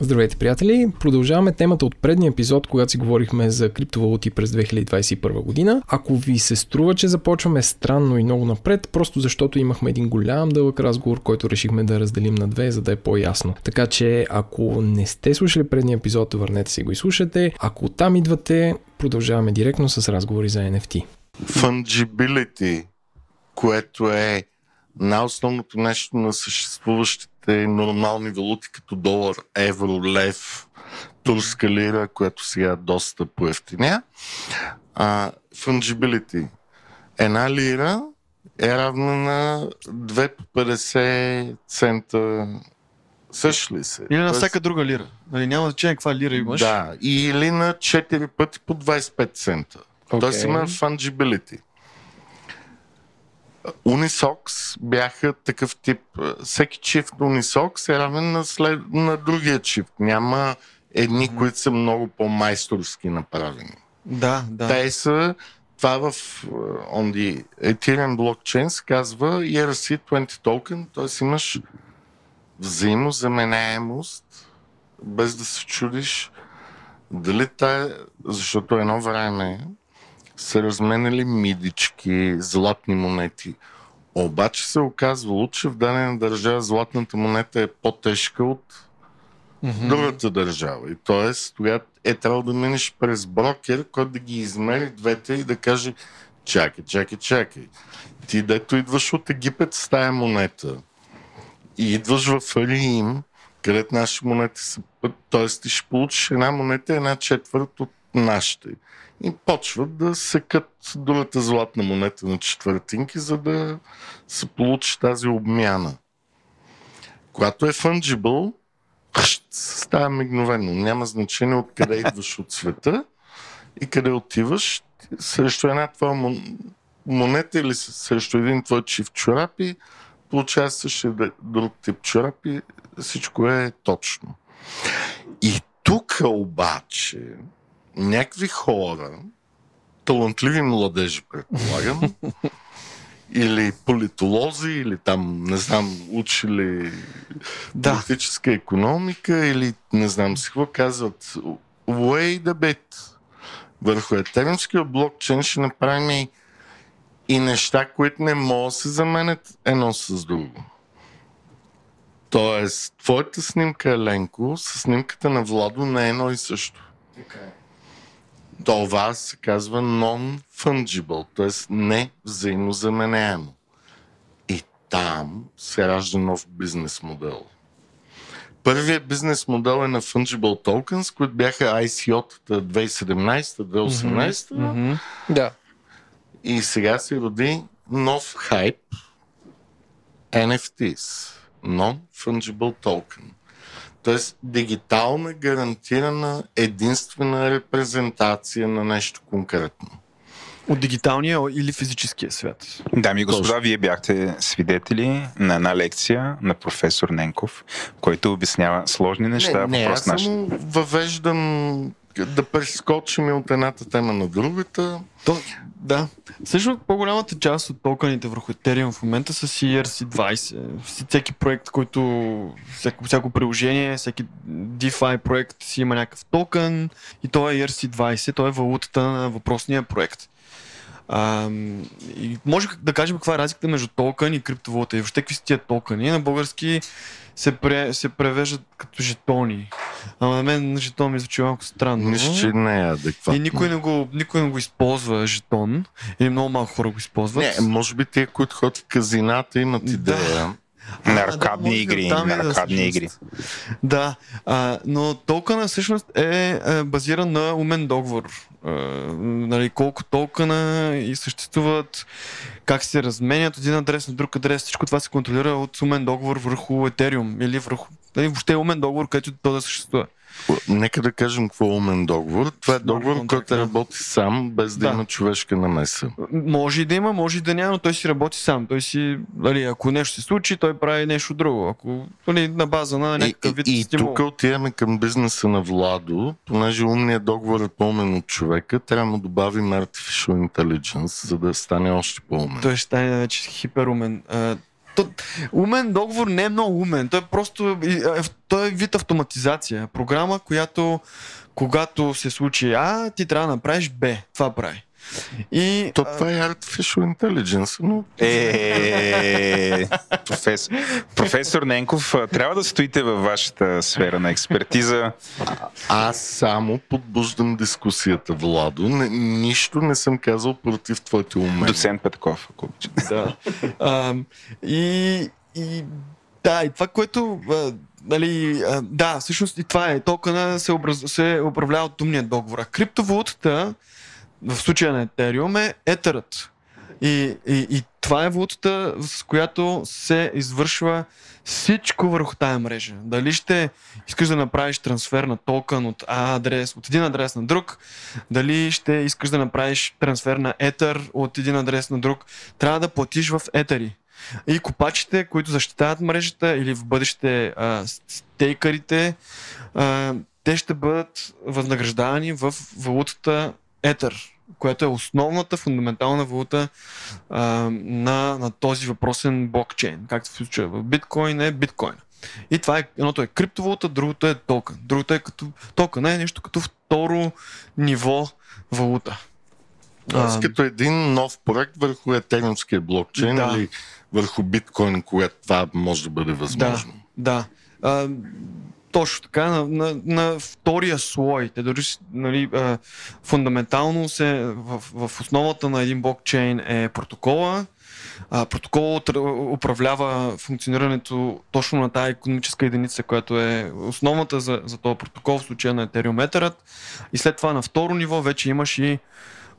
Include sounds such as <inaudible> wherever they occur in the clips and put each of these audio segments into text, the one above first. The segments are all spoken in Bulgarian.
Здравейте, приятели! Продължаваме темата от предния епизод, когато си говорихме за криптовалути през 2021 година. Ако ви се струва, че започваме странно и много напред, просто защото имахме един голям дълъг разговор, който решихме да разделим на две, за да е по-ясно. Така че, ако не сте слушали предния епизод, върнете си го и слушате. Ако там идвате, продължаваме директно с разговори за NFT. Fungibility, което е най-основното нещо на съществуващите нормални валути, като долар, евро, лев, турска лира, което сега е доста поевтиня. А, fungibility. Една лира е равна на 2 по 50 цента Също ли се? Или на всяка друга лира. Нали, няма значение каква лира имаш. Да, или на 4 пъти по 25 цента. Okay. Тоест има fungibility. Unisocks бяха такъв тип. Всеки чифт Unisocks е равен на, след, на другия чифт. Няма едни, mm-hmm. които са много по-майсторски направени. Да, да. Те са това в on the Ethereum blockchain се казва ERC20 token, т.е. имаш взаимозаменяемост, без да се чудиш дали тая, защото едно време са разменяли мидички, златни монети. Обаче се оказвало, че в дадена държава златната монета е по-тежка от mm-hmm. другата държава. И т.е. тогава е трябвало да минеш през брокер, който да ги измери двете и да каже чакай, чакай, чакай. Ти дето идваш от Египет с тая монета и идваш в Рим, където наши монети са път, т.е. ти ще получиш една монета, една четвърт от нашите и почват да секат другата златна монета на четвъртинки, за да се получи тази обмяна. Когато е fungible, става мигновено. Няма значение откъде идваш от света и къде отиваш. Срещу една твоя монета или срещу един твой чиф чорапи, получава същия друг тип чорапи. Всичко е точно. И тук обаче някакви хора, талантливи младежи, предполагам, <laughs> или политолози, или там, не знам, учили да. политическа економика, или не знам си какво казват. Wait a bit. Върху етернския блокчейн ще направим и неща, които не могат да се заменят едно с друго. Тоест, твоята снимка, Еленко, с снимката на Владо не е едно и също. Okay. Това се казва non-fungible, т.е. не взаимозаменяемо. И там се ражда нов бизнес модел. Първият бизнес модел е на Fungible Tokens, които бяха ICO-тата 2017-2018. Mm-hmm. Да. И сега се роди нов хайп NFTs. Non-Fungible Token. Тоест, дигитална, гарантирана, единствена репрезентация на нещо конкретно. От дигиталния или физическия свят? Дами и господа, Точно. вие бяхте свидетели на една лекция на професор Ненков, който обяснява сложни неща. Не, не аз само въвеждам да прескочим от едната тема на другата. То, да. Също по-голямата част от токените върху Ethereum в момента са си ERC20. Всеки проект, който, всяко, всяко приложение, всеки DeFi проект си има някакъв токен и то е ERC20, то е валутата на въпросния проект. А, и може да кажем каква е разликата между токен и криптовалута и въобще какви са тия токени. На български се, пре, се превеждат като жетони. Ама на мен жетон ми звучи малко странно. Мисля, че не е адекватно. И никой не, го, никой не го използва жетон. Или много малко хора го използват. Не, може би те, които ходят в казината, имат идея. Да. На аркадни да, игри. Да, на аркадни да, игри. Да, а, но токена всъщност е, е базиран на умен договор. А, нали, колко токена и съществуват, как се разменят един адрес на друг адрес, всичко това се контролира от умен договор върху Ethereum или върху нали, въобще е умен договор, където то да съществува. Нека да кажем какво е умен договор. Това е договор, който работи сам, без да, да има човешка намеса. Може и да има, може и да няма, но той си работи сам. Той си, нали, ако нещо се случи, той прави нещо друго. Ако нали, на база на някакъв вид И, и тук отиваме към бизнеса на Владо, понеже умният договор е по-умен от човека, трябва да добавим Artificial Intelligence, за да стане още по-умен. Той ще стане вече хиперумен. То, умен договор не е много умен. Той е просто е, той е вид автоматизация. Програма, която когато се случи А, ти трябва да направиш Б. Това прави. И, То това е Artificial Intelligence, но Е, професор, професор Ненков, а, трябва да стоите във вашата сфера на експертиза. аз само подбуждам дискусията, Владо. Не, нищо не съм казал против твоите умения. Доцент Петков, ако обичате. да. А, и, и да, и това, което а, нали, а, да, всъщност и това е. Токена се, образ, се управлява от умния договор. А криптовалутата, в случая на Ethereum, е етерът. И, и, и това е валутата, с която се извършва всичко върху тая мрежа. Дали ще искаш да направиш трансфер на токен от А адрес, от един адрес на друг, дали ще искаш да направиш трансфер на етер от един адрес на друг, трябва да платиш в етери. И копачите, които защитават мрежата или в бъдеще а, стейкарите, а, те ще бъдат възнаграждавани в валутата етер, която е основната фундаментална валута а, на, на този въпросен блокчейн. Както в случая в биткоин е биткоин. И това е, едното е криптовалута, другото е токен. Другото е като, токен е нещо като второ ниво валута. А, като един нов проект върху етериумския блокчейн Да. или върху биткоин, когато това може да бъде възможно. Да. А, точно така, на, на, на втория слой, те дори нали, а, фундаментално се в, в основата на един блокчейн е протокола. А, протоколът отр- управлява функционирането точно на тази економическа единица, която е основната за, за този протокол, в случая на Etherът. И след това на второ ниво вече имаш и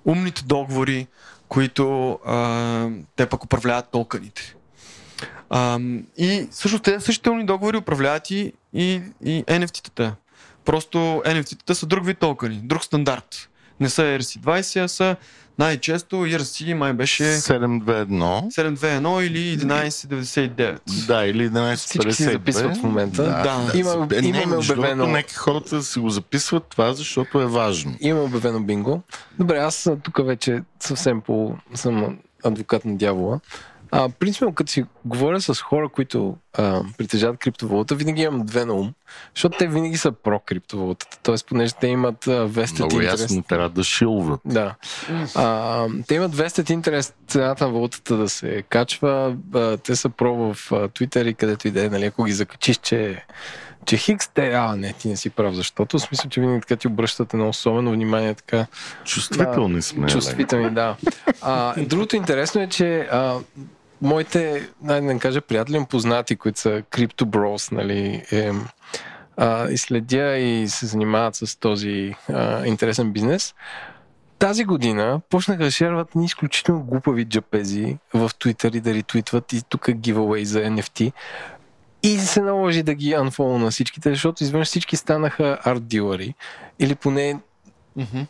умните договори, които а, те пък управляват токените. Ам, и също те същите умни договори управляват и, и, и NFT-тата. Просто NFT-тата са друг вид токени, друг стандарт. Не са ERC20, а са най-често ERC май беше 721. 721 или 1199. Да, или 1152. Всички си записват в момента. Да. Има- Е, не, имаме другото, обявено- Нека хората да си го записват това, защото е важно. Има обявено бинго. Добре, аз а, тук вече съвсем по... съм адвокат на дявола. А, принципно, като си говоря с хора, които а, притежават криптовалута, винаги имам две на ум, защото те винаги са про криптовалутата. Тоест, понеже те имат vested Много интерес. ясно трябва да шилват. Да. А, те имат 200 интерес цената на валутата да се качва. А, те са про в Twitter и където и да е, нали, ако ги закачиш, че че Хикс, те, а, не, ти не си прав, защото в смисъл, че винаги така ти обръщате на особено внимание, така Чувствителни сме. Елена. чувствителни, да. А, другото интересно е, че а, моите, най да кажа, приятели, познати, които са Crypto Bros, нали, е, а, и следя и се занимават с този а, интересен бизнес. Тази година почнаха да шерват ни изключително глупави джапези в Twitter и да ретвитват и тук giveaway за NFT. И се наложи да ги unfollow на всичките, защото изведнъж всички станаха арт дилъри. Или поне Мгм.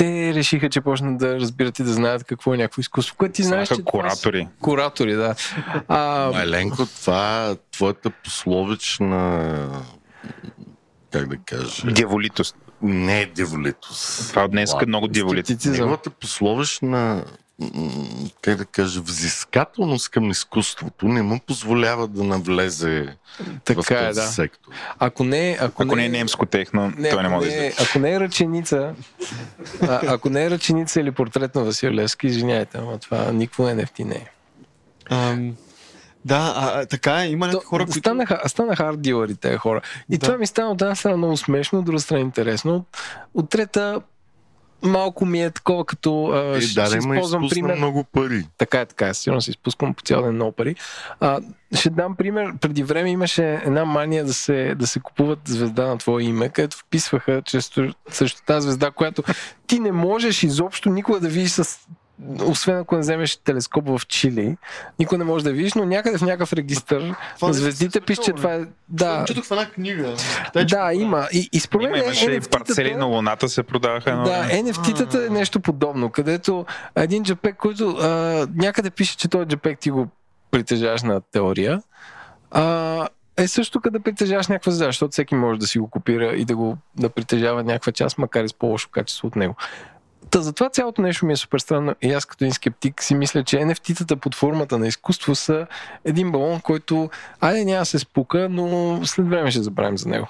Те решиха, че почнат да разбират и да знаят какво е някакво изкуство, което ти знаеш, че Станаха това са- куратори. Куратори, да. А, Еленко, това твоята пословична как да кажа, Дяволитост. не е диволитост. Това днес е много дяволит. скептицизъм. Неговата пословична как да кажа, взискателност към изкуството не му позволява да навлезе в Така е, този да. сектор. Ако не, ако, Ако не е немско техно, той не ако може да не, излезе. ако не е ръченица, а, ако не е ръченица или портрет на Васил Левски, извиняйте, ама това никакво NFT не е. Ам, да, а, а, така е. Има някакви хора, които... станаха, станаха арт дилъри тези хора. И Да. това ми стана от една страна много смешно, от друга страна интересно. От, от трета малко ми е такова, като а, И ще, да, ще използвам пример. много пари. Така е, така е. Сигурно се изпускам по цял ден много пари. А, ще дам пример. Преди време имаше една мания да се, да се купуват звезда на твое име, където вписваха често срещу тази звезда, която ти не можеш изобщо никога да видиш с освен ако не вземеш телескоп в Чили, никой не може да видиш, но някъде в някакъв регистър Това на звездите пише, че това е... Да, Четох в една книга. Да, има. И, и според мен имаше и парцели на Луната се продаваха. Но... да, NFT-тата е нещо подобно, където един JPEG, който а, някъде пише, че този JPEG ти го притежаваш на теория, а, е също като да притежаваш някаква звезда, защото всеки може да си го копира и да го да притежава някаква част, макар и с по-лошо качество от него. Та, затова цялото нещо ми е супер странно и аз като един скептик си мисля, че NFT-тата под формата на изкуство са един балон, който айде няма да се спука, но след време ще забравим за него.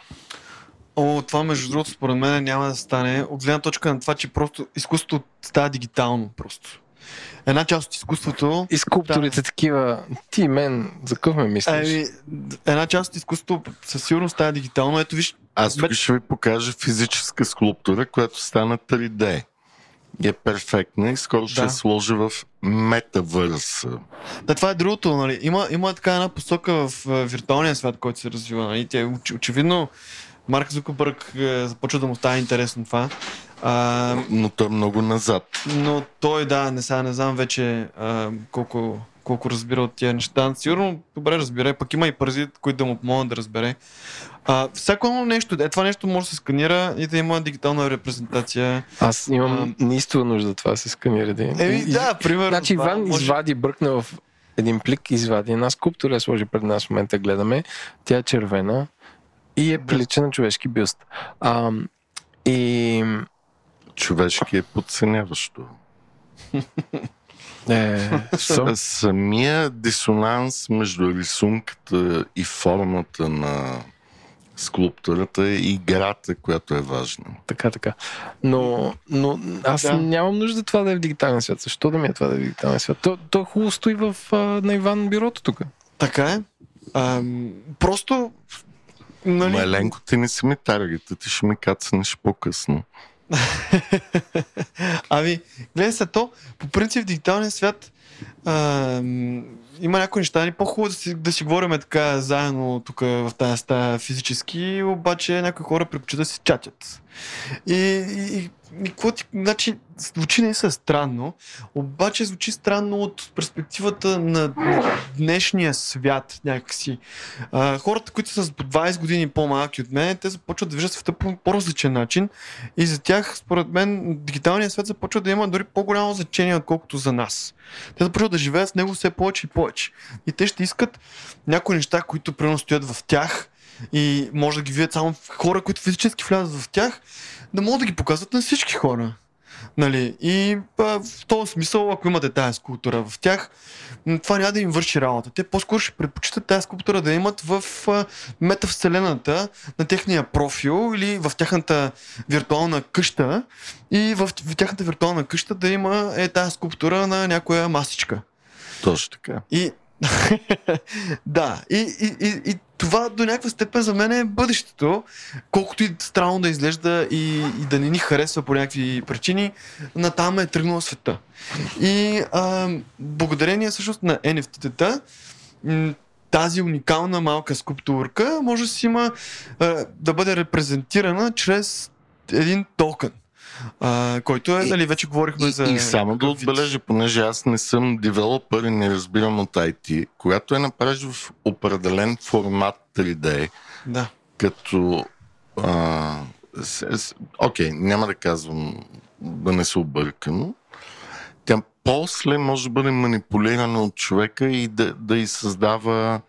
О, това между другото според мен няма да стане от гледна точка на това, че просто изкуството става дигитално просто. Една част от изкуството... И скулпторите такива, ти мен, за какъв ме мислиш? Еми, една част от изкуството със сигурност става дигитално. Ето виж, Аз тук Бе- ще ви покажа физическа скулптура, която стана 3D. Е перфектна и скоро ще Да. я сложа в метавърс. Да, това е другото, нали? Има, има така една посока в виртуалния свят, който се развива. Нали? Тя, оч, очевидно, Марк Зукърбърг е, започва да му става интересно това. А, Но той е много назад. но той, да, не, сега не знам вече а, колко, колко разбира от тия неща. Сигурно добре разбира, пък има и паразит, които да му помогнат да разбере. А, всяко едно нещо, е, това нещо може да се сканира и да има дигитална репрезентация. Аз имам неистово нужда това се сканира. Да. Еми, да, примерно. Значи това Иван може- извади, бръкна в един плик, извади една скулптура, я сложи пред нас в момента, гледаме. Тя е червена и е прилича на човешки бюст. А, и Човешки е подценяващо. е, so, Самия дисонанс между рисунката и формата на скулптурата е играта, която е важна. така, така. Но, но аз Да. нямам нужда това да е в дигитален свят. Защо да ми е това да е в дигитален свят? То, то хубаво стои в, а, на Иван бюрото тук. Така е. А, просто. Нали, Ма Еленко, ти не си ми таргета, ти ще ми кацнеш по-късно. <laughs> Ами, гледай се то, по принцип в дигиталния свят а, има някои неща, ни по-хубаво да си, да си говорим така заедно тук в тази стая физически, обаче някои хора предпочитат да си чатят. И, и, и, и ти, значи, звучи не са странно, обаче звучи странно от перспективата на, днешния свят някакси. А, хората, които са с по 20 години по-малки от мен, те започват да виждат света по по-различен начин и за тях, според мен, дигиталният свят започва да има дори по-голямо значение, отколкото за нас. Те започват да живеят с него все повече и повече. И те ще искат някои неща, които примерно стоят в тях и може да ги видят само хора, които физически влязат в тях, да могат да ги показват на всички хора. Нали? И а, в този смисъл, ако имате тази скулптура в тях, това няма да им върши работа. Те по-скоро ще предпочитат тази скулптура да имат в а, метавселената на техния профил или в тяхната виртуална къща и в, в тяхната виртуална къща да има е тази скулптура на някоя масичка. Точно така. И <laughs> да, и, и, и, и това до някаква степен за мен е бъдещето, колкото и странно да изглежда и, и да не ни харесва по някакви причини, натам е тръгнал света. И а, благодарение всъщност на NFT-тата, тази уникална малка скулптурка може да си има а, да бъде репрезентирана чрез един токен. А, който е, И- нали, вече говорихме И, за... и само да отбележа, понеже аз не съм девелопър и не разбирам от IT, когато я направиш в определен формат 3D, Да. като... а, с- с- Окей, няма да казвам да не се объркано. Тя после може да бъде манипулирана от човека и да, да й създава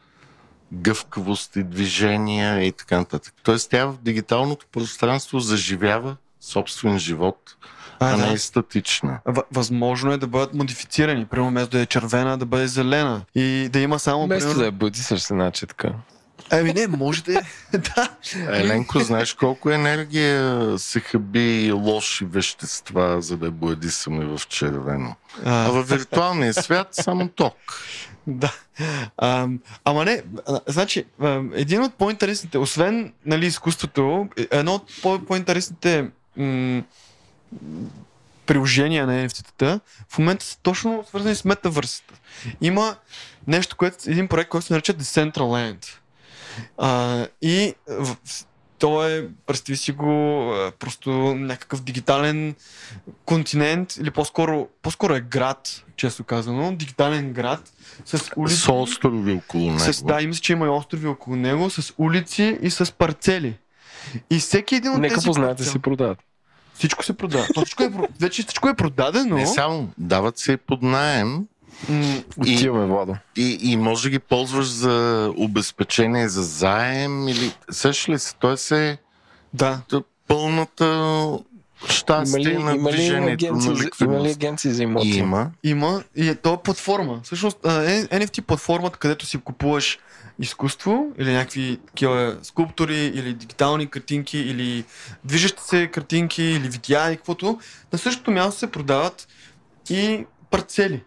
гъвкавост и движения и така нататък. Тоест тя в дигиталното пространство заживява собствен живот, а, А, не да. е статична. В- Възможно е да бъдат модифицирани. Примерно вместо да е червена, да бъде зелена. И да има само... Вместо примерно... да е бъди се начетка. Ами не, може да е. <laughs> да. Еленко, знаеш колко енергия се хаби лоши вещества, за да я боядисаме в червено? А А, във виртуалния свят само ток. да. А, ама не, значи, един от по-интересните, освен нали, изкуството, е- едно от по- по-интересните м- приложения на NFT-тата в момента са точно свързани с метавърсата. Има нещо, което, един проект, който се нарича Decentraland. А, и в, то е, представи си го, просто някакъв дигитален континент, или по-скоро, по-скоро е град, често казано, дигитален град, с улици. С острови около него. С, да, и мисля, че има и острови около него, с улици и с парцели. И всеки един от Нека тези познаете парцели- се продават. Всичко се продава. Всичко е, <laughs> вече всичко е продадено. Не само, дават се и под наем М, и, Отиваме, Владо. и, и може да ги ползваш за обезпечение за заем или... Сеш ли се? Той се да. пълната щастие Има ли, на има ли, движението, агенции, на за- има ли ликвидност. агенции за емоции? Има. Има и то е платформа. Всъщност NFT платформата, където си купуваш изкуство или някакви такива скулптури или дигитални картинки или движещи се картинки или видеа и каквото, на същото място се продават и парцели.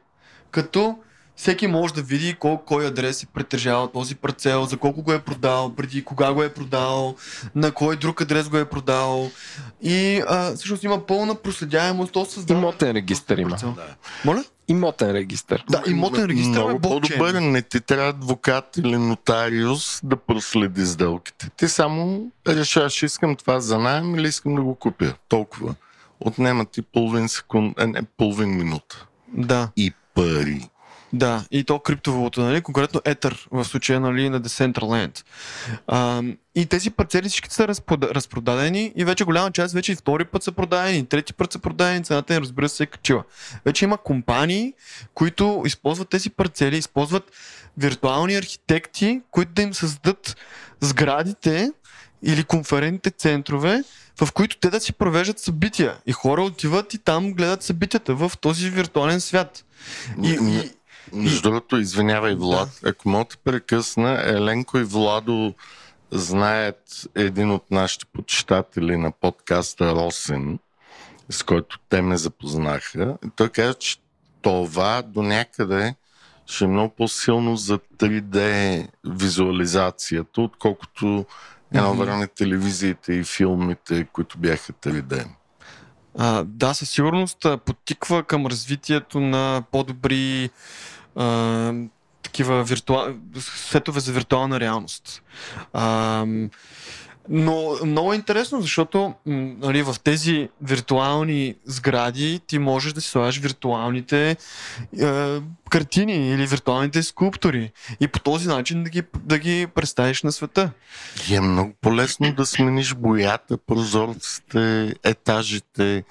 Като всеки може да види колко, кой адрес е притежавал този парцел, за колко го е продал, преди кога го е продал, на кой друг адрес го е продал. И а, всъщност има пълна проследяемост. То създава... Имотен регистър има. Парцел. Моля? Имотен регистър. Да, имотен регистър е Много блокчейн. по-добър. Не ти трябва адвокат или нотариус да проследи сделките. Ти само решаваш, искам това за найем или искам да го купя. Толкова. Отнема ти половин секунд, а не половин минута. Да, И пари. Да. И то криптовалута, нали? Конкретно Ether в случая нали, на Decentraland. А, и тези парцели всички са разпрода- разпродадени и вече голяма част вече и втори път са продадени, и трети път са продадени, цената им разбира се е качила. Вече има компании, които използват тези парцели, използват виртуални архитекти, които да им създадат сградите или конферентните центрове, в които те да си провеждат събития. И хора отиват и там гледат събитията в този виртуален свят. И, и, Между другото, извинявай, Влад, ако мога да прекъсна, Еленко и Владо знаят един от нашите почитатели на подкаста Росен, с който те ме запознаха. Той каза, че това до някъде ще е много по-силно за 3D визуализацията, отколкото едно време телевизиите и филмите, които бяха 3D. А, да, със сигурност а, подтиква към развитието на по-добри такива виртуал... сетове за виртуална реалност. А, но много е интересно, защото нали, в тези виртуални сгради ти можеш да си слагаш виртуалните е, картини или виртуалните скулптури и по този начин да ги, да ги представиш на света. И е много по-лесно да смениш боята, прозорците, етажите,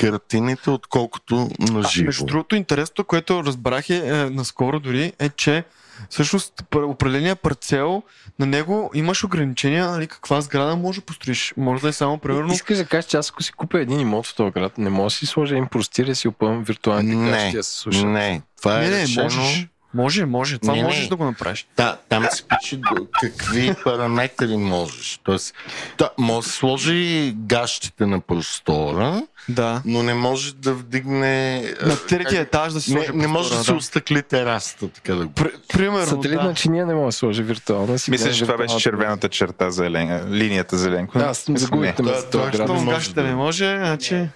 картините, отколкото на А, между живо. другото, интересното, което разбрах е, е наскоро дори, е, че всъщност пр- определения парцел, на него имаш ограничения, нали, каква сграда може да построиш. Може да е само, примерно, Искаш да кажеш, че аз ако си купя един имот в този град, не мога да си сложа един простир и си опъвам виртуалните Не, да се. Не, това е Не, не, решено. можеш. Може, може. Това Не, не. можеш да го направиш. Да, там се пише какви параметри можеш. Тоест, да, може да сложи гащите на простора, Да. но не може да вдигне... На третия как- етаж да си Не, сложи не може да се остъкли терасата, така да го... Пр- примерно, Сателитна да. чиния не мога да сложа виртуална. Си Мисля, че това беше червената черта за Елен... линията за Еленко. Да, аз загубихте ме за това Щом може да- не може, значи...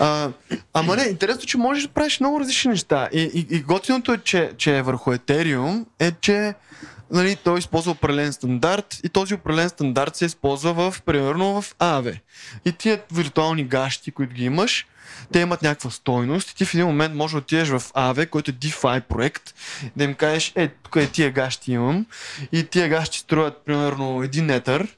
А, ама не, интересно, че можеш да правиш много различни неща. И, и, и готиното е, че, че е върху Ethereum е, че нали, той използва определен стандарт и този определен стандарт се използва в, примерно в AAVE. И тия виртуални гащи, които ги имаш, те имат някаква стойност и ти в един момент можеш да отидеш в AAVE, който е DeFi проект, да им кажеш, е, тук е тия гащи имам и тия гащи струват примерно един етър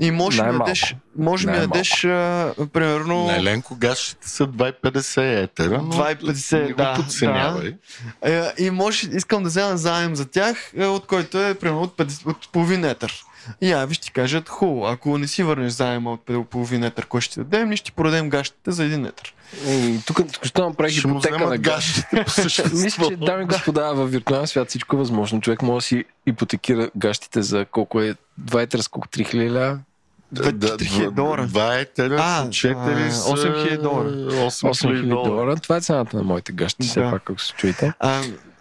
и може да ми дадеш, може да ми дадеш а, примерно На Еленко гащите са 2,50 етера, но 2,50, не го да, подценявай. Е, и може, искам да взема заем за тях, е, от който е примерно от, 50, от половин етър. И я ще ти кажат, хубаво, ако не си върнеш заема от половин етър, кой ще ти дадем, ние ще ти продадем гащите за един етър. И тук току-що направих ипотека на гащите. Мисля, че дами и господа, в виртуален свят всичко е възможно. Човек може да си ипотекира гащите за колко е 2 етъра, с колко 3000 лева. Две- 4000 долара. 2 етера А, са 4 а, са 8000 долара. 8000 долара. Това е цената на моите гащи, все пак, ако се чуете.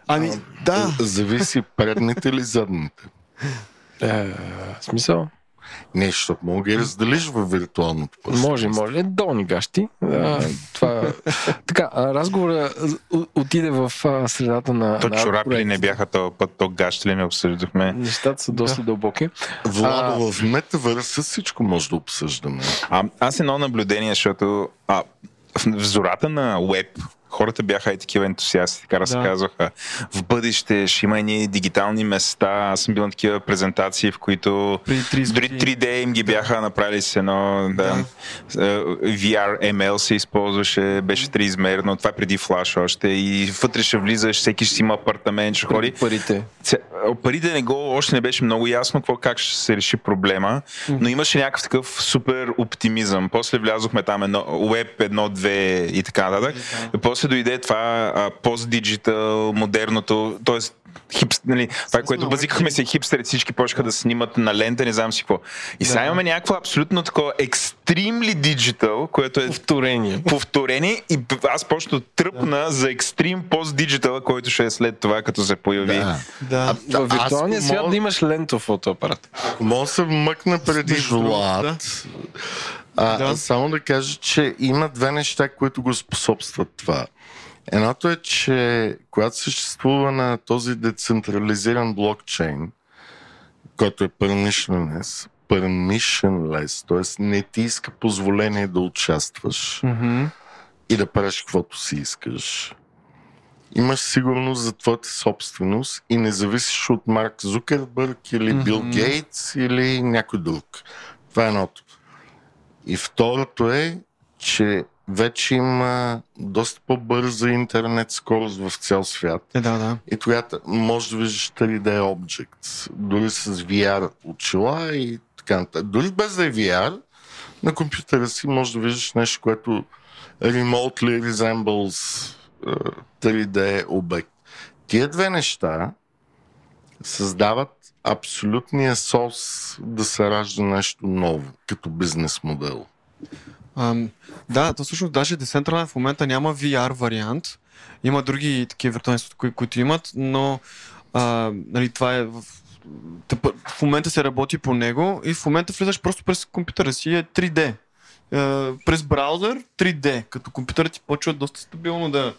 Ами, да. Зависи предните или задните. Е, смисъл? Не, защото мога да ги разделиш в виртуалното пространство. Може, може. Долни гащи. А, това... така, а, разговора отиде в а, средата на... То на чорапи ли не бяха този път, то гащи ли не обсъждахме. Нещата са доста дълбоки. Владо, в метавърса всичко може да обсъждаме. А, аз едно наблюдение, защото а, в, в зората на веб хората бяха и такива ентусиасти, така да се Да. казваха. В бъдеще ще има едни дигитални места. Аз съм бил на такива презентации, в които Преди 30 дори години. 3D им ги бяха направили с едно да, е, VR ML се използваше, беше триизмерно, това е преди флаш още и вътре ще влизаш, всеки ще си има апартамент, ще ходи. Парите. Парите не го, още не беше много ясно какво, как ще се реши проблема, но имаше някакъв такъв супер оптимизъм. После влязохме там едно, Web 1, 2 и така нататък. И после дойде това пост-диджитал, модерното, т.е хипс, нали, това, което базикахме се хипстери, всички почнаха да снимат на лента, не знам си какво. И сега да. имаме някакво абсолютно такова extremely digital, което е повторение. повторение и аз почна тръпна да. за extreme post digital, който ще е след това, като се появи. Да. да. А, в виртуалния свят мог... да имаш лентов фотоапарат. Мога да се вмъкна преди Влад. Да. А, да. Само да кажа, че има две неща, които го способстват това. Едното е, че когато съществува на този децентрализиран блокчейн, който е permissionless, permissionless, т.е. не ти иска позволение да участваш mm-hmm. и да правиш каквото си искаш. Имаш сигурност за твоята собственост и не зависиш от Марк Зукербърг или mm-hmm. Бил Гейтс или някой друг. Това е едното. И второто е, че вече има доста по-бърза интернет скорост в цял свят. Е, да, да. И тогава може да виждаш 3D Objects, дори с VR очила и така нататък. Дори без да е VR, на компютъра си може да виждаш нещо, което remotely resembles uh, 3D обект. Тия две неща създават абсолютния сос да се ражда нещо ново, като бизнес модел. Да, то всъщност даже Decentraland в момента няма VR вариант. Има други такива виртуални кои, които имат, но а, нали, това е в, в момента се работи по него и в момента влизаш просто през компютъра си е 3D. Е, през браузър 3D, като компютърът ти почва доста стабилно да,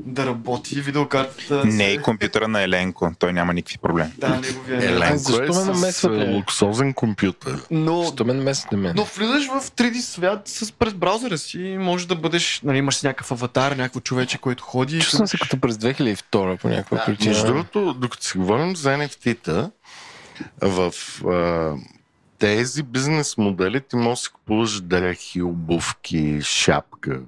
да работи видеокартата. Не е компютъра на Еленко, той няма никакви проблеми. Да, неговия Еленко е Защо ме намесвате? луксозен компютър. Но, Защо ме намесвате мен? Но влизаш в 3D свят с през браузъра си и може да бъдеш, нали, имаш някакъв аватар, някакво човече, който ходи. Чувствам се като през 2002 по някаква да, причина. Между другото, докато си говорим за NFT-та, в а, тези бизнес модели ти можеш да си купуваш дрехи, обувки, шапка,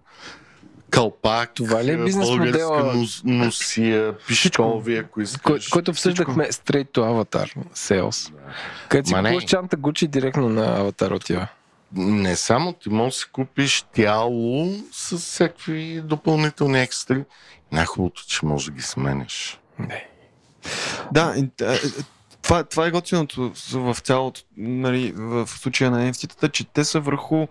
калпак, това ли е бизнес модела? Нос, носия, пишкови, ако искаш. Кой, който обсъждахме Straight to Avatar, Sales. Да. Където си купуваш чанта Гучи директно на аватар отива. Не само, ти можеш да си купиш тяло с всякакви допълнителни екстри. Най-хубавото, че можеш да ги сменяш. Не. Да, това, това е готиното в цялото, нали, в случая на NFT-тата, че те са върху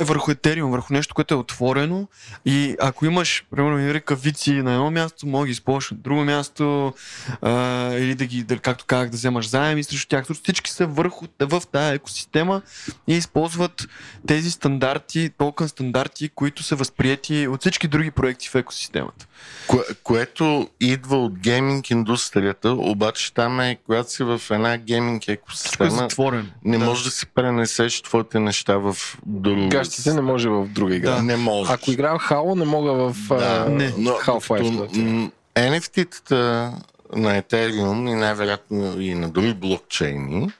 е върху Ethereum, върху нещо, което е отворено и ако имаш, примерно, ръкавици на едно място, мога да ги използваш на друго място а, или да ги, да, както казах, да вземаш заеми срещу тях. Всички са върху, в тази екосистема и използват тези стандарти, токен стандарти, които са възприяти от всички други проекти в екосистемата. Кое, което идва от гейминг индустрията, обаче там е, когато си в една гейминг екосистема, е не да. можеш да си пренесеш твоите неща в друга. Гащите не може в друга игра. Да. Не може. Ако играя Halo, не мога в да, uh, не. Но, Half-Life. NFT-тата на Ethereum и най-вероятно и на други блокчейни,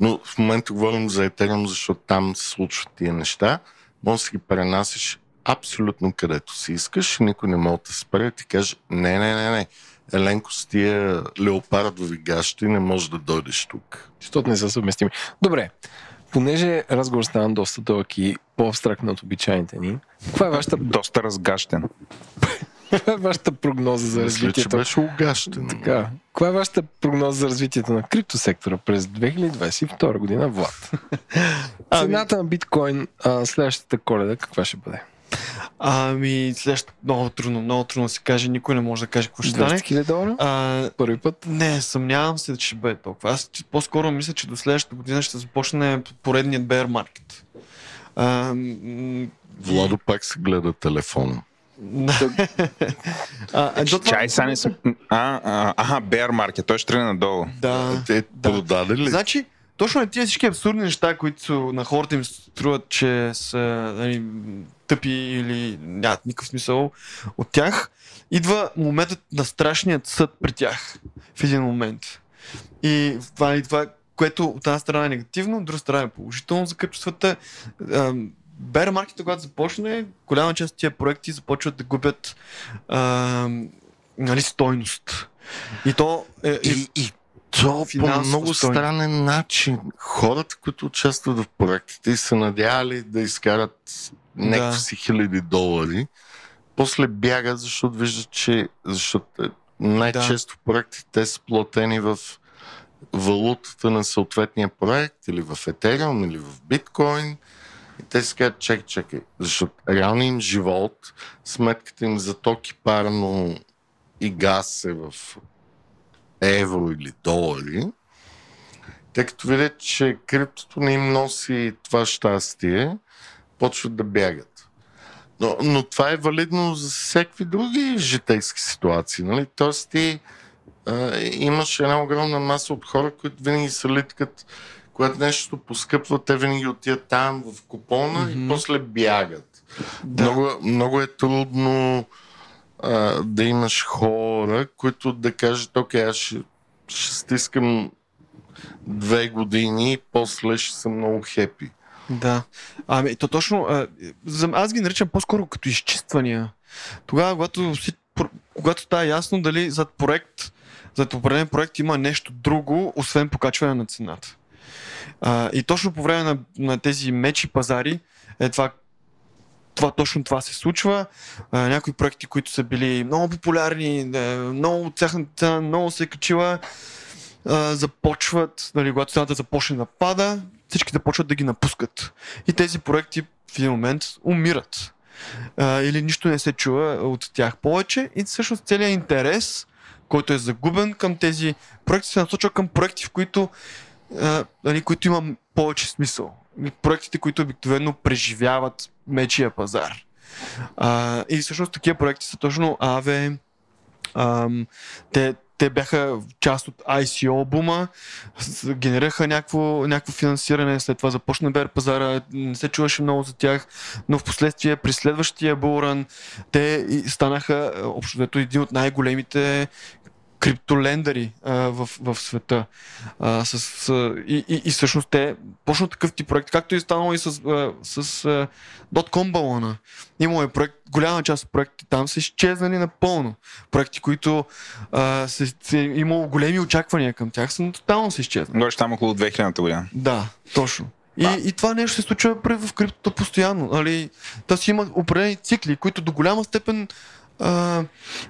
но в момента говорим за Ethereum, защото там се случват тия неща, може да ги пренасиш абсолютно където си искаш и никой не може да спре и ти каже не, не, не, не. Еленко с тия леопардови гащи не може да дойдеш тук. Защото не са съвместими. Добре, понеже разговор стана доста дълъг и по-абстрактен от обичайните ни, каква е вашата... доста разгащен. Каква е вашата прогноза за развитието? Мисля, че беше угащен. Така. Каква е вашата прогноза за развитието на криптосектора през 2022 година, Влад? <laughs> Ами- Цената на биткоин а, следващата коледа каква ще бъде? Ами, следващото много трудно, много трудно се каже. Никой не може да каже какво ще стане. 000 долара? А, Първи път? Не, съмнявам се, че ще бъде толкова. Аз по-скоро мисля, че до следващата година ще започне поредният bear market. А, Владо пак се гледа телефона. а, Чай, са не съм... А, а, аха, bear market, той ще тръгне надолу. Да. Те да. продаде ли? Значи, точно на тия всички абсурдни неща, които на хората им струват, че са нали, тъпи или нямат никакъв смисъл от тях, идва моментът на страшният съд при тях в един момент. И това, и това което от една страна е негативно, от друга страна е положително за качествата. Бер маркета, когато започне, голяма част от тия проекти започват да губят а, нали, стойност. И то е, е И, и то по много стойно. странен начин. Хората, които участват в проектите и са надявали да изкарат някакви си хиляди долари, после бягат, защото виждат, че защото е, най-често проектите те са платени в валутата на съответния проект или в Ethereum или в биткоин. И те си казват, чакай, чакай, защото реално им живот, сметката им за ток и парно и газ е в евро или долари, тъй като видят, че криптото не им носи това щастие, почват да бягат. Но, но това е валидно за всякакви други житейски ситуации. Нали? Тоест ти а, имаш една огромна маса от хора, които винаги се литкат, когато нещо поскъпва, те винаги отиват там в купона mm-hmm. и после бягат. Да. Много, много е трудно а, да имаш хора, които да кажат, окей, аз ще, ще стискам две години и после ще съм много хепи. Да. Ами, то точно. А, аз ги наричам по-скоро като изчиствания. Тогава, когато, си, когато става ясно дали зад проект, зад определен проект има нещо друго, освен покачване на цената. А, и точно по време на, на тези мечи пазари е това, това точно това се случва. А, някои проекти, които са били много популярни, е, много тяхната много се е качила, а, започват, нали, когато цената започне да пада, всички започват да ги напускат. И тези проекти в един момент умират. А, или нищо не се чува от тях повече. И всъщност целият интерес, който е загубен към тези проекти, се насочва към проекти, в които, а, нали, които има повече смисъл. Проектите, които обикновено преживяват мечия пазар. А, и всъщност такива проекти са точно Ам, те, те бяха част от ICO бума, генерираха някакво, някакво финансиране, след това започна бер пазара, не се чуваше много за тях, но в последствие при следващия булран те станаха общо един от най-големите криптолендъри а, в, в света. А, с, с, и, и, и всъщност те, точно такъв тип проект, както и станало и с, а, с а, .com балона. Имало е проект, голяма част от проектите там са изчезнали напълно. Проекти, които а, се, се, имало големи очаквания към тях, са тотално са изчезнали. Говориш там около 2000-та година. Да, точно. И, и това нещо се случва в криптото постоянно. Нали? Та си има определени цикли, които до голяма степен а,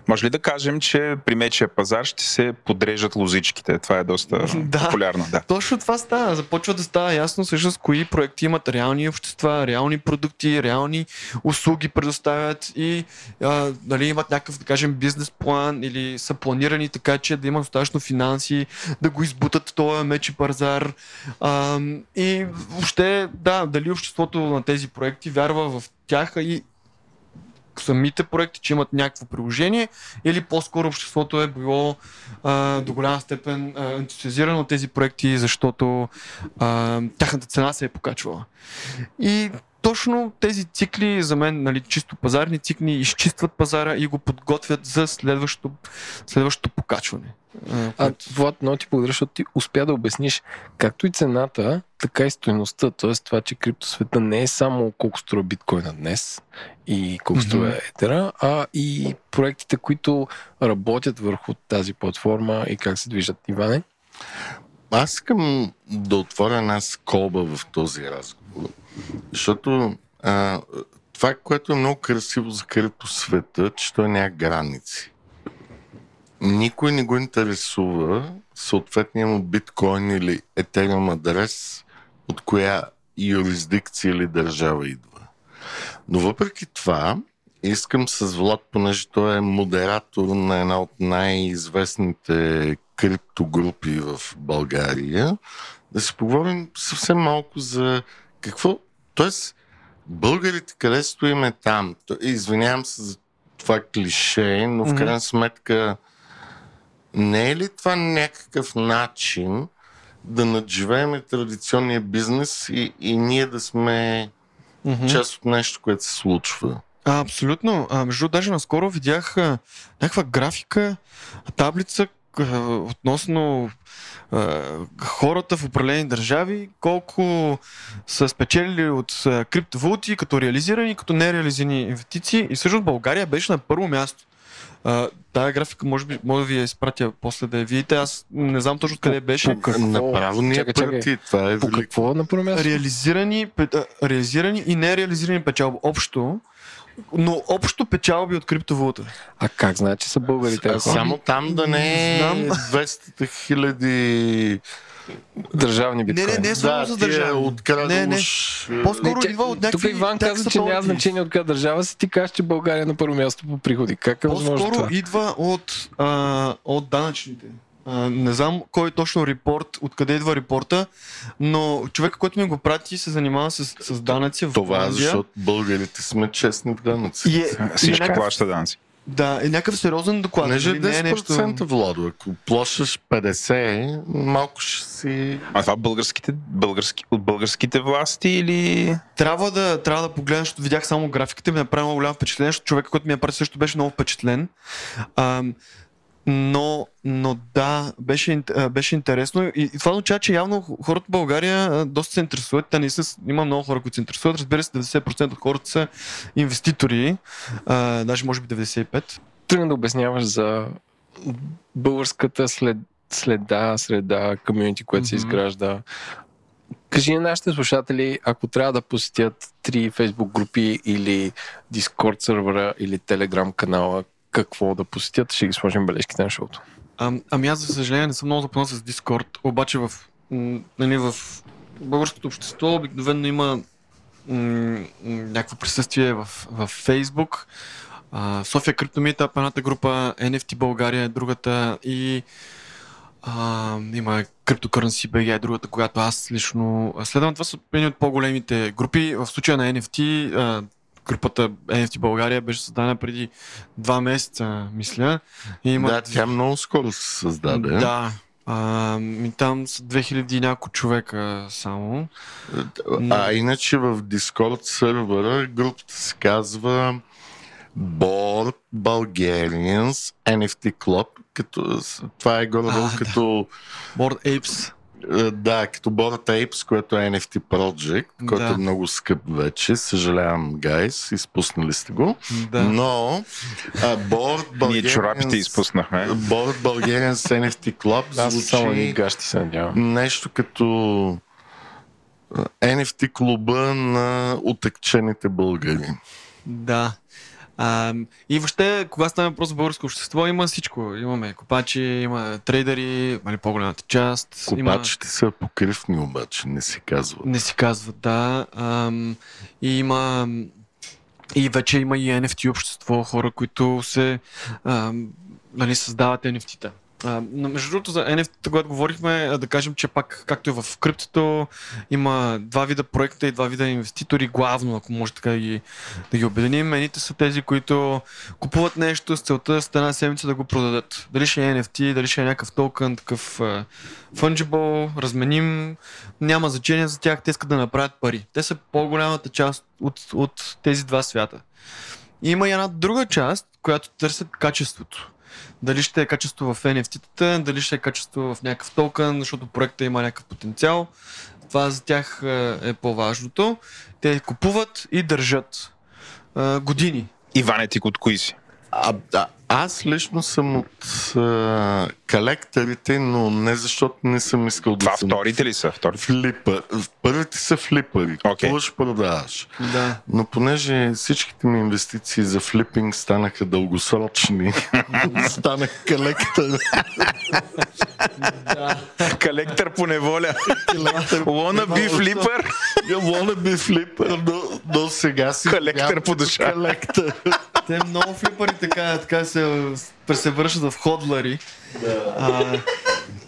Може ли да кажем, че при мечия пазар ще се подрежат лозичките? Това е доста <laughs> Да. популярно. Да. Точно това става. Започва да става ясно всъщност кои проекти имат реални общества, реални продукти, реални услуги предоставят и а, нали, имат някакъв, да кажем, бизнес план или са планирани така, че да има достатъчно финанси, да го избутат този мечи пазар. А, и въобще, да, дали обществото на тези проекти вярва в тях и самите проекти, че имат някакво приложение, или по-скоро обществото е било а, до голяма степен а, ентусиазирано от тези проекти, защото а, тяхната цена се е покачвала. И точно тези цикли, за мен, нали, чисто пазарни цикли, изчистват пазара и го подготвят за следващото, следващото покачване. А, А, Влад, много ти благодаря, защото ти успя да обясниш както и цената, така и стоеността. Тоест това, че криптосвета не е само колко струва биткоина днес и колко струва етера, а и проектите, които работят върху тази платформа и как се движат. Иване? Аз искам да отворя една скоба в този разговор, защото а, това, което е много красиво за крипто света, че той няма граници. Никой не го интересува съответния му биткоин или етериум адрес, от коя юрисдикция или държава идва. Но въпреки това, искам с Влад, понеже той е модератор на една от най-известните криптогрупи в България, да си поговорим съвсем малко за какво... Тоест, българите къде стоиме там? Извинявам се за това клише, но в крайна сметка не е ли това някакъв начин да надживеем традиционния бизнес и, и ние да сме мгм. част от нещо, което се случва? А, абсолютно. А, между даже наскоро видях а, някаква графика, таблица а, относно а, хората в определени държави, колко са спечелили от а, криптовалути, като реализирани, като нереализирани инвестиции. И всъщност България беше на първо място. А, тая графика може би може да ви я изпратя после да я видите. Аз не знам точно къде беше. По какво? Направо ни е Чакай, чакай. прати. Това е По велико. какво на първо място? Реализирани, реализирани и нереализирани печалби. Общо. Но общо печалби от криптовалута. А как знаят, че са българите? А само там да не е Знам. 200 хиляди Държавни Не, биткоини. не, не само за тия държава. откраднал Не, не. е, По-скоро Не, идва от Тук някакви Иван каза, че няма значение от коя държава си. Ти кажеш, че България е на първо място по приходи. Как е възможно По-скоро това? идва от, а, от данъчните. А, не знам кой точно репорт, откъде идва репорта, но човека, който ми го прати, се занимава с, с данъци в Това е Холандия. защото българите сме честни в данъци. И е, и е Всички някакъв, плащат данци. Да, е някакъв сериозен доклад. Понеже нали? Не е 10% нещо... Владо, ако плащаш 50, малко ще си... А това българските, български, от българските власти или... Трябва да, трябва да погледна, защото видях само графиката ми направи много голямо впечатление, защото човека, който ми я прати също беше много впечатлен. А, но, но да, беше, беше интересно. И, и това означава, че явно хората в България доста се интересуват. Та не са, има много хора, които се интересуват. Разбира се, 90% от хората са инвеститори, а, даже може би 95%. Трудно да обясняваш за българската след, следа, среда, комьюнити, което се Мгм. изгражда. Кажи на нашите слушатели, ако трябва да посетят три фейсбук групи или Discord сервера или Telegram канала, какво да посетят, ще ги сложим бележките на шоуто. А, ами аз, за съжаление, не съм много запознат с Discord, обаче в, нали, в българското общество обикновено има някакво присъствие в, в Facebook. София Криптомитап, едната група, NFT България е другата и а, има Cryptocurrency BG е другата, която аз лично следвам. Това са едни от по-големите групи. В случая на NFT, а, групата NFT България беше създадена преди два месеца, мисля. И има Да, тя много скоро се създаде. да. А, ми там са 2000 и няколко човека само. А иначе в Discord сервера групата се казва Board Bulgarians NFT Club. Като, това е А, да. като Board Apes. Е, Да, като Bored Apes, което е NFT Project, който Да. е много скъп вече. Съжалявам, гайс, изпуснали сте го. Да. Но а, Bored <laughs> Ние чорапите Bulgarians, изпуснахме. Bored Bulgarians NFT Club само ни звучи гащи се надявам. нещо като NFT клуба на отекчените българи. Да. А, и въобще, кога стане въпрос за българско общество, има всичко. Имаме копачи, има трейдери, нали, по-голямата част. Има... Копачите са покривни обаче, не се казва. Не си казва, да. Ам, и има. И вече има и NFT общество, хора, които се ам, нали, създават NFT-та. А, между другото, за NFT, когато говорихме, да кажем, че пак, както и в криптото, има два вида проекта и два вида инвеститори, главно, ако може така ги, да ги обединим. Едните са тези, които купуват нещо с целта с една седмица да го продадат. Дали ще е NFT, дали ще е някакъв токен, такъв а, fungible, разменим, няма значение за тях, те искат да направят пари. Те са по-голямата част от, от тези два свята. И има и една друга част, която търсят качеството. Дали ще е качество в NFT-тата, дали ще е качество в някакъв токен, защото проекта има някакъв потенциал. Това за тях е, е по-важното. Те купуват и държат е, години. Иване, ти от кои си? А, а, аз лично съм от а, колекторите, но не защото не съм искал да Това съм вторите ли са? Вторите? флипър. Първите са флипъри. Окей. Купуваш, продаваш. Да. Но понеже всичките ми инвестиции за флипинг станаха дългосрочни, <laughs> станах колектор. Колектор по неволя. Wanna be flipper. Wanna be флипър, но, сега си Колектор по душа. Колектор. Те много флипари така, така се пресевършат в ходлари. А,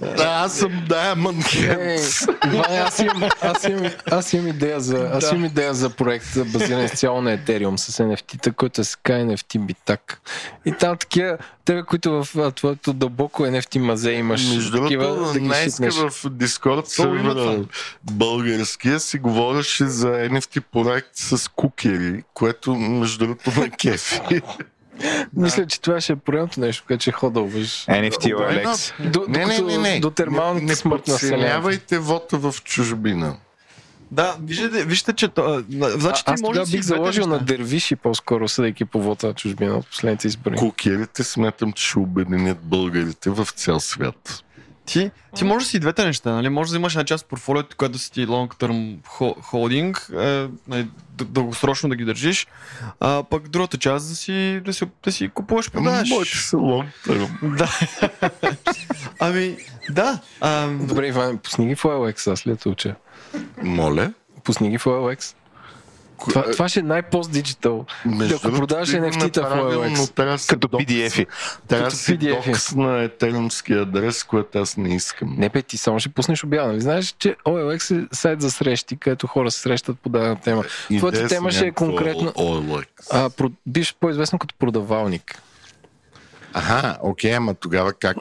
Да, аз съм Diamond Hands. Иване, аз имам, аз имам, аз имам идея за, аз имам идея за проект, базиран изцяло на Ethereum с NFT-та, който е ска NFT битак. И там такива, тебе, които в твоето дълбоко NFT мазе имаш Между такива другото, да шитнеш. в Дискорд сервера българския си говореше за NFT проект с кукери, което между другото ме кефи. Мисля, че това ще е поредното нещо, което ще ходълваш. NFT OLX. До, Не, не, не, не. До термалната не, не смърт на вота в чужбина. Да, виждате, вижте, че то, значи А, ти аз може тогава да бих заложил на неща. дервиши по-скоро, съдейки по вота на чужбина от последните избори. Кукерите смятам, че ще обединят българите в цял свят. Ти, ти можеш да си и двете неща, нали? Може да имаш една част от портфолиото, която да си ти long term holding, е, нали, дългосрочно да ги държиш, а пък другата част да си, да си, да си купуваш, продаваш. Моите са long term. Да. ами, да. А, Добре, Иван, пусни ги в OLX, аз те уча? Моля? Пусни ги в OLX. Това, това ще е най-пост-диджитал. Между Ако продаваш NFT-та в OLX. Като PDF-и. Трябва да си PDF-и. докс на етериумски адрес, което аз не искам. Не, бе, ти само ще пуснеш обява. Нали? Знаеш, че OLX е сайт за срещи, където хора се срещат по дадена тема. Твоята тема ще е конкретно- OLX. А, про- биш по-известно като продавалник. Аха, окей, ама тогава как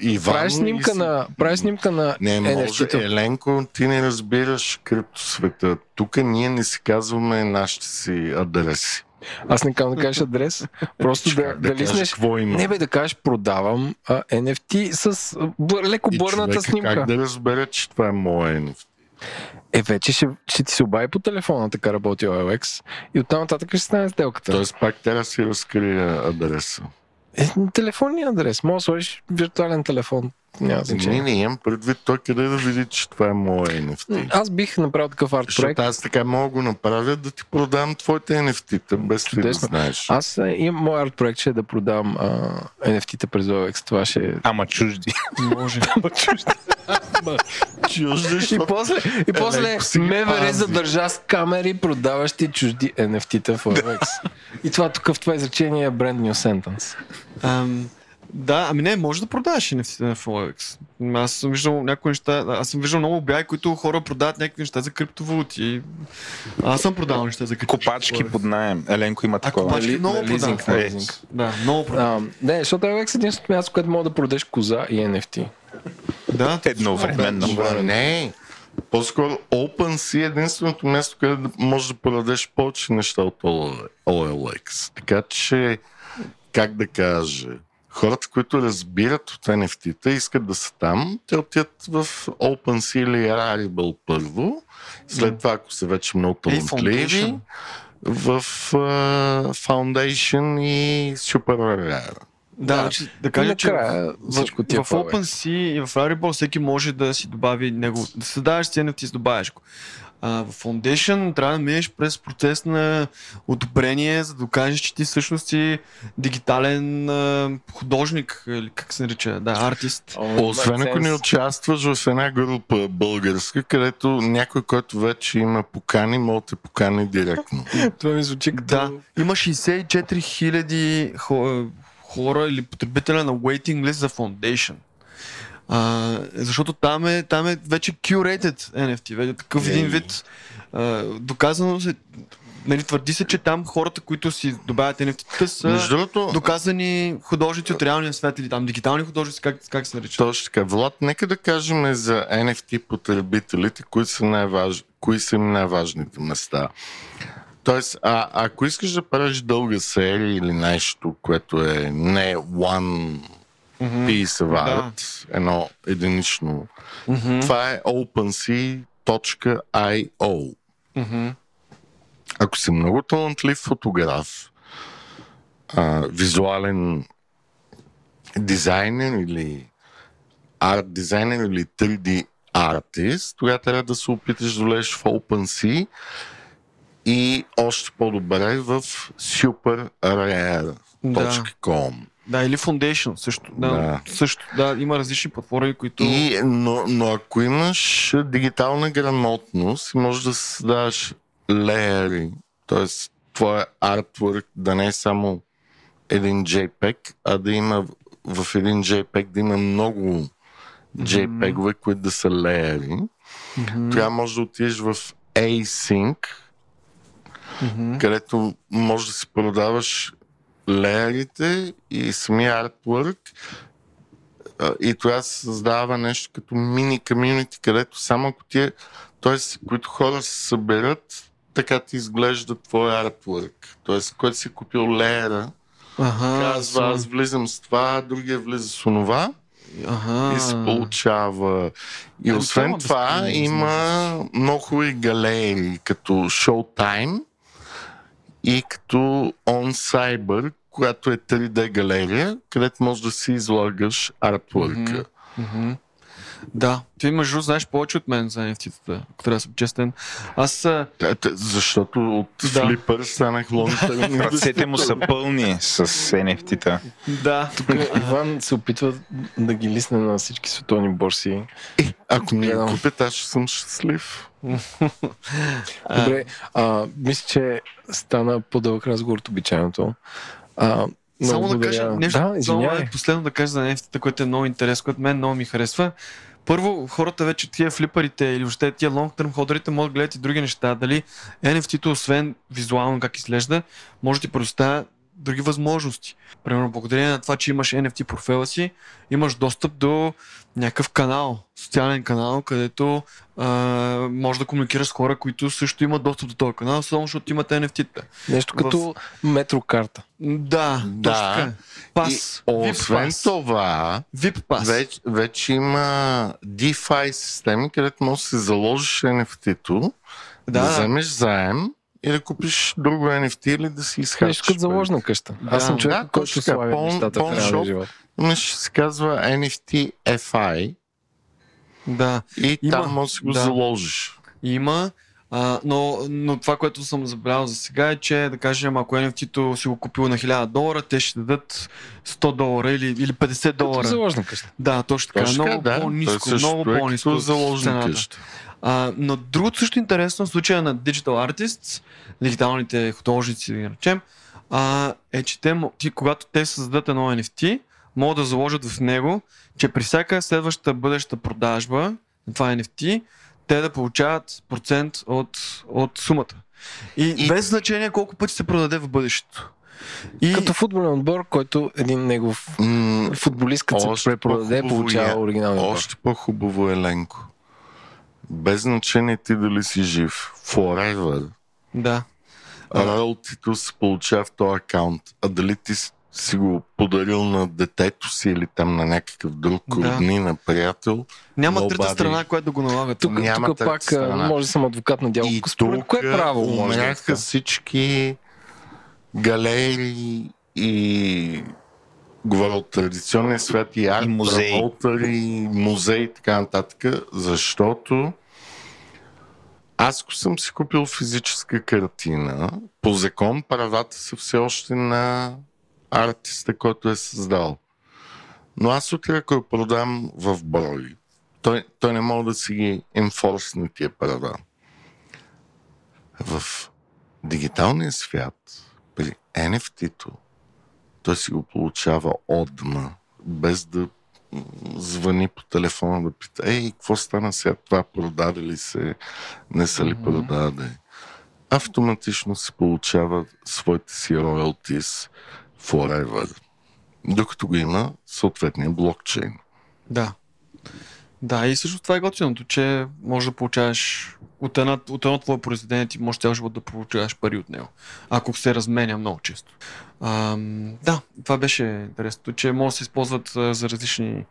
Иван... Правиш снимка и на, правиш снимка на Не, може. Еленко, ти не разбираш криптосвета. Тук ние не си казваме нашите си адреси. Аз не казвам да кажеш адрес. Просто да, да, кажеш лиснеш. Какво има? Не бе, да кажеш продавам а, NFT с бър, леко И бърната снимка. Как да разбере, че това е моя NFT? Е, вече ще, ще ти се обади по телефона, така работи OLX. И оттам нататък ще стане сделката. Тоест пак трябва да си разкрия адреса. Е, телефонния адрес. Може да сложиш виртуален телефон. Няма Не, значение. не имам предвид той къде да види, че това е моя NFT. Аз бих направил такъв арт проект. аз така мога да го направя да ти продам твоите NFT-та, без ти да знаеш. Аз е, имам мой арт проект, ще е да продам а, NFT-та през OLX. Това ще е... Ама чужди. може. <laughs> Чуждиш, И после, и после Еленко си ги МВР задържа с камери, продаващи чужди NFT-та в OLX. <laughs> и това тук в това изречение е brand new sentence. Ам, да, ами не, може да продаваш NFT в OLX. Аз съм виждал някои неща, аз съм виждал много обяви, които хора продават някакви неща за криптовалути. Аз съм продавал неща за криптовалути. Копачки под найем. Еленко има такова. копачки Нали- много на лизинг, продавам. на Е. лизинг. Да, много продавам. А, не, защото OLX е единственото място, където мога да продадеш коза и NFT. Да, Едновременно. Не. По-скоро OpenSea е единственото място, където можеш да продадеш повече неща от OLX. Така че, как да кажа, хората, които разбират от NFT-та, искат да са там, те отиват в OpenSea или Rarible първо, след това, ако са вече много талантливи, в uh, Foundation и Super Rare. Да, Да. значи, да И кажа, че в, всичко ти е в, в. OpenSea и в Rarible всеки може да си добави него, да създаваш си NFT, си добавяш го. А, в Foundation трябва да минеш през процес на одобрение, за да докажеш, че ти всъщност си дигитален а, художник, или как се нарича, да, артист. Освен ако не участваш в една група българска, където някой, който вече има покани, може да те покани директно. <laughs> Това ми звучи като... Да, има 64 хиляди хо- хора или потребителя на waiting list за Foundation. А, защото там е, там е вече curated NFT, вече такъв един вид. А, доказано се, нали, твърди се, че там хората, които си добавят NFT-та са Между другото, доказани художници от реалния свят или там дигитални художници, как, как се наричат? точно така. Влад, нека да кажем за NFT потребителите, кои са, най-важ... кои са им най-важните места. Тоест, а, ако искаш да правиш дълга серия или нещо, което е не one piece of art, едно единично, Мгм. това е OpenSea.io. Мгм. ако си много талантлив фотограф, а, визуален дизайнер или арт дизайнер или 3D артист, тогава трябва да се опиташ да влезеш в OpenSea и още по-добре в superrare.com. Да, или Foundation също. Да, Да. също. Да, има различни платформи, които... И, но, но ако имаш дигитална грамотност, можеш да създаваш леери, т.е. твоя артворк да не е само един JPEG, а да има в един JPEG да има много JPEG-ове, които да са леери. Тогава можеш да отидеш в Async, където можеш да си продаваш леерите и самия артворк а, и това се създава нещо като мини комьюнити, където само ако ти е, т.е. които хора се съберат, така ти изглежда твой артворк. Т.е. който си купил леера, Ага, казва аз влизам с това, другия влиза с онова Ага. и се получава. И Ами, освен това това има много хубави галерии, като Showtime и като On Cyber, която е 3D галерия, където можеш да си излагаш артворка. Мгм. Да, ти между знаеш повече от мен за NFT-тата, ако трябва да съм честен. Аз а, Т- т- Защото от Да. флипър станах лонгтерм <laughs> Ръцете му са пълни с NFT-та. да, Иван се опитва да ги лисне на всички световни борси. Е, ако ми го купят, аз ще съм щастлив. Добре, а, мисля, че стана по-дълъг разговор от обичайното. А, Само да кажа нещо, Да, само извинявай. е последно да кажа за NFT-та, което е много интересно, което мен много ми харесва. Първо, хората вече тия флипарите или въобще тия long term ходерите могат да гледат и други неща. Дали NFT-то, освен визуално как изглежда, може да ти предоставя други възможности. Примерно, благодарение на това, че имаш NFT профила си, имаш достъп до някакъв канал, социален канал, където а, може да комуникираш с хора, които също имат достъп до този канал, само защото имат NFT-та. Нещо като метрокарта. Да, Да. точно така. Пас. И, освен пас. това, VIP пас. вече, вече има DeFi системи, където можеш да си заложиш NFT-то, да, Да, да вземеш заем и да купиш друго NFT или да си изхарчиш. Нещо като заложна къща. Аз съм Да, човек, да, който така. славя Пълн- нещата в реалния живот. Имаш, се казва NFT FI да. и Има, там можеш да си го да. заложиш. Има. А, но, но това, което съм забравил за сега е, че да кажем, ако NFT-то си го купил на 1000 долара, те ще дадат 100 долара или, или 50 Като долара. заложна къща. Да, точно така. Точно много да. по-ниско, също много е по-ниско. като от заложна къща. А, но другото също интересно в случая на Digital Artists, дигиталните художници, да ги наречем, а, е, че те, ти, когато те създадат едно NFT, могат да заложат в него, че при всяка следваща бъдеща продажба на това NFT, те да получават процент от, от сумата. И, И- без значение колко пъти се продаде в бъдещето. И, Като футболен отбор, който един негов М, футболист, като се препродаде, по-хубаво получава е. оригиналния. Още по-хубаво е Ленко. Без значение ти дали си жив. Forever. да. Роялтито се получава в този акаунт. А дали ти си го подарил на детето си или там на някакъв друг Да. роднина, приятел. Няма трета Nobody. страна, която да го налага. Тук. Няма тук трета пак страна. може да съм адвокат на дяло. И Според тук кое право да е умряха така? всички галерии и говоря от традиционния свят и арт, и музеи и така нататък, защото аз ако съм си купил физическа картина, по закон правата са все още на артиста, който е създал. Но аз утре, ако я продам в брой, той, той не мога да си ги енфорсне тия права. В дигиталния свят, при NFT-то, той си го получава отма, без да звъни по телефона да пита, ей, какво стана сега, това продаде ли се, не са ли продаде. Автоматично се получава своите си royalties forever. Докато го има съответния блокчейн. Да. Да, и също това е готиното, че може да получаваш от, една, от едно твое произведение ти може цял живот да получаваш пари от него, ако се разменя много често. Ам, да, това беше интересното, че може да се използват а, за различни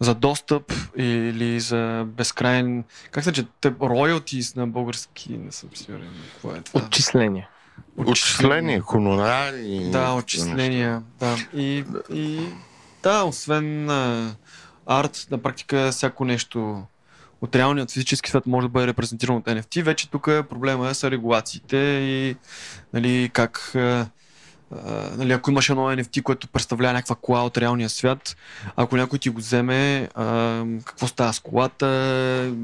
за достъп или за безкрайен... Как се че те royalties на български, не съм сигурен. Какво е това? Отчисления. Отчисления, хонорари. Да, отчисления. Да. И, и да, освен а, арт, на практика всяко нещо от реалният физически свят може да бъде репрезентирано от NFT. Вече тук проблема са регулациите и нали, как нали, ако имаш едно NFT, което представлява някаква кола от реалния свят, ако някой ти го вземе, а, какво става с колата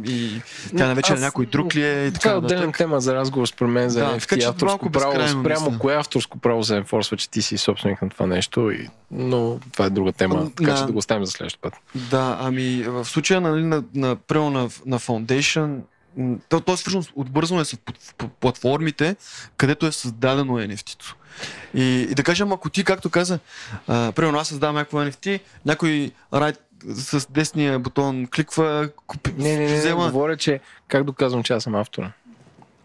и тя вече на някой друг ли е и Това така е отделна нататък. тема за разговор според мен за Да, NFT, така авторско право. Спрямо кое авторско право се енфорсва, че ти си собственик на това нещо. И... Но това е друга тема, така че Да. да го оставим за следващия път. Да, ами в случая нали, на, на, примерно на, на Foundation, то, то с- отбързано е с платформите, където е създадено NFT-то. И, и да кажем, ако ти, както каза, а, примерно аз създавам някакво NFT, някой райт с десния бутон кликва, купи, Не, не, не, не взема. говоря, че как доказвам, че аз съм автора.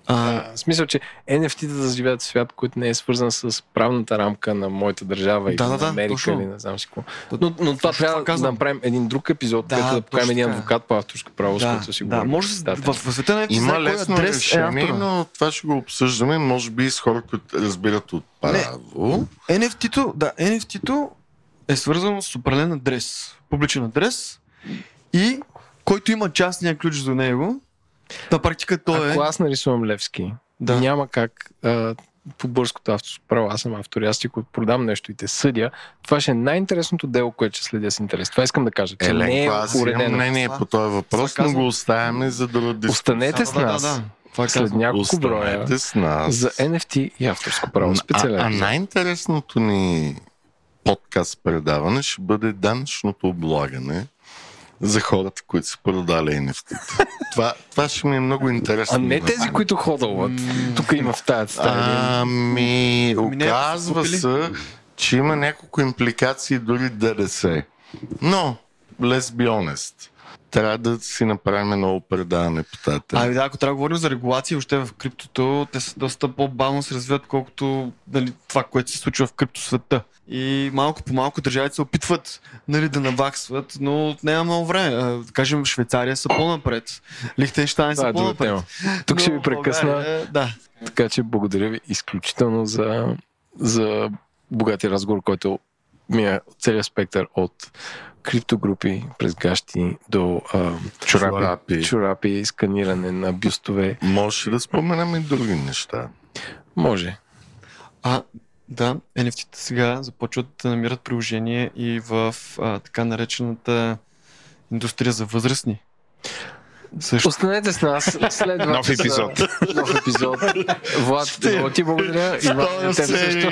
А, в смисъл, че NFT-та да живеят в свят, който не е свързан с правната рамка на моята държава или Да, да, на Америка точно. или не знам си какво. Но, но това Точно трябва това да направим един друг епизод, Да, където да покажем един адвокат по авторска право, с да, който си да, говорим. може да, в, в света на NFT Има лесно адрес е решение, автора. но това ще го обсъждаме, може би с хора, които разбират от право. NFT-то, да, NFT-то е свързано с определен адрес, публичен адрес и който има частния ключ до него, на практика той е... Ако аз нарисувам Левски, Да. няма как а, по бърското авторско право, аз съм автор, аз ти ако продам нещо и те съдя, това ще е най-интересното дело, което ще следя с интерес. Това искам да кажа, че не е Еленко, аз имам уредено. мнение по този въпрос, но го оставяме за друга дискусия. Останете с Да, да, нас да, да. Това след казвам. няколко броя с нас. за NFT и авторско право. Специален. А, а най-интересното ни подкаст предаване ще бъде данъчното облагане за хората, които са продали NFT. това, това ще ми е много интересно. А не тези, които ходълват. Тук има в тази стая. Ами, Ами оказва се, че има няколко импликации дори ДДС. Но, let's be honest, трябва да си направим ново предаване по тази тема. Ами да, ако трябва да говорим за регулации, още в криптото, те са доста по-бавно се развиват, колкото нали, това, което се случва в криптосвета. И малко по малко държавите се опитват нали, да наваксват, но няма много време. А, Да кажем, Швейцария са по-напред. Лихтенштайн са е друга по-напред. тема. Тук ще Но ви прекъсна, България, Да. така че благодаря ви изключително за, за богатия разговор, който ми е целият спектър от криптогрупи през гащи до а, чорапи, Чорапи. чорапи, сканиране на бюстове. Може да споменам и други неща. Може. А, да, NFT-та сега започват да намират приложение и в а, така наречената индустрия за възрастни. Също. Останете с нас. Следва Нов епизод. Нов епизод. Влад, много ти благодаря. Иван, на теб също.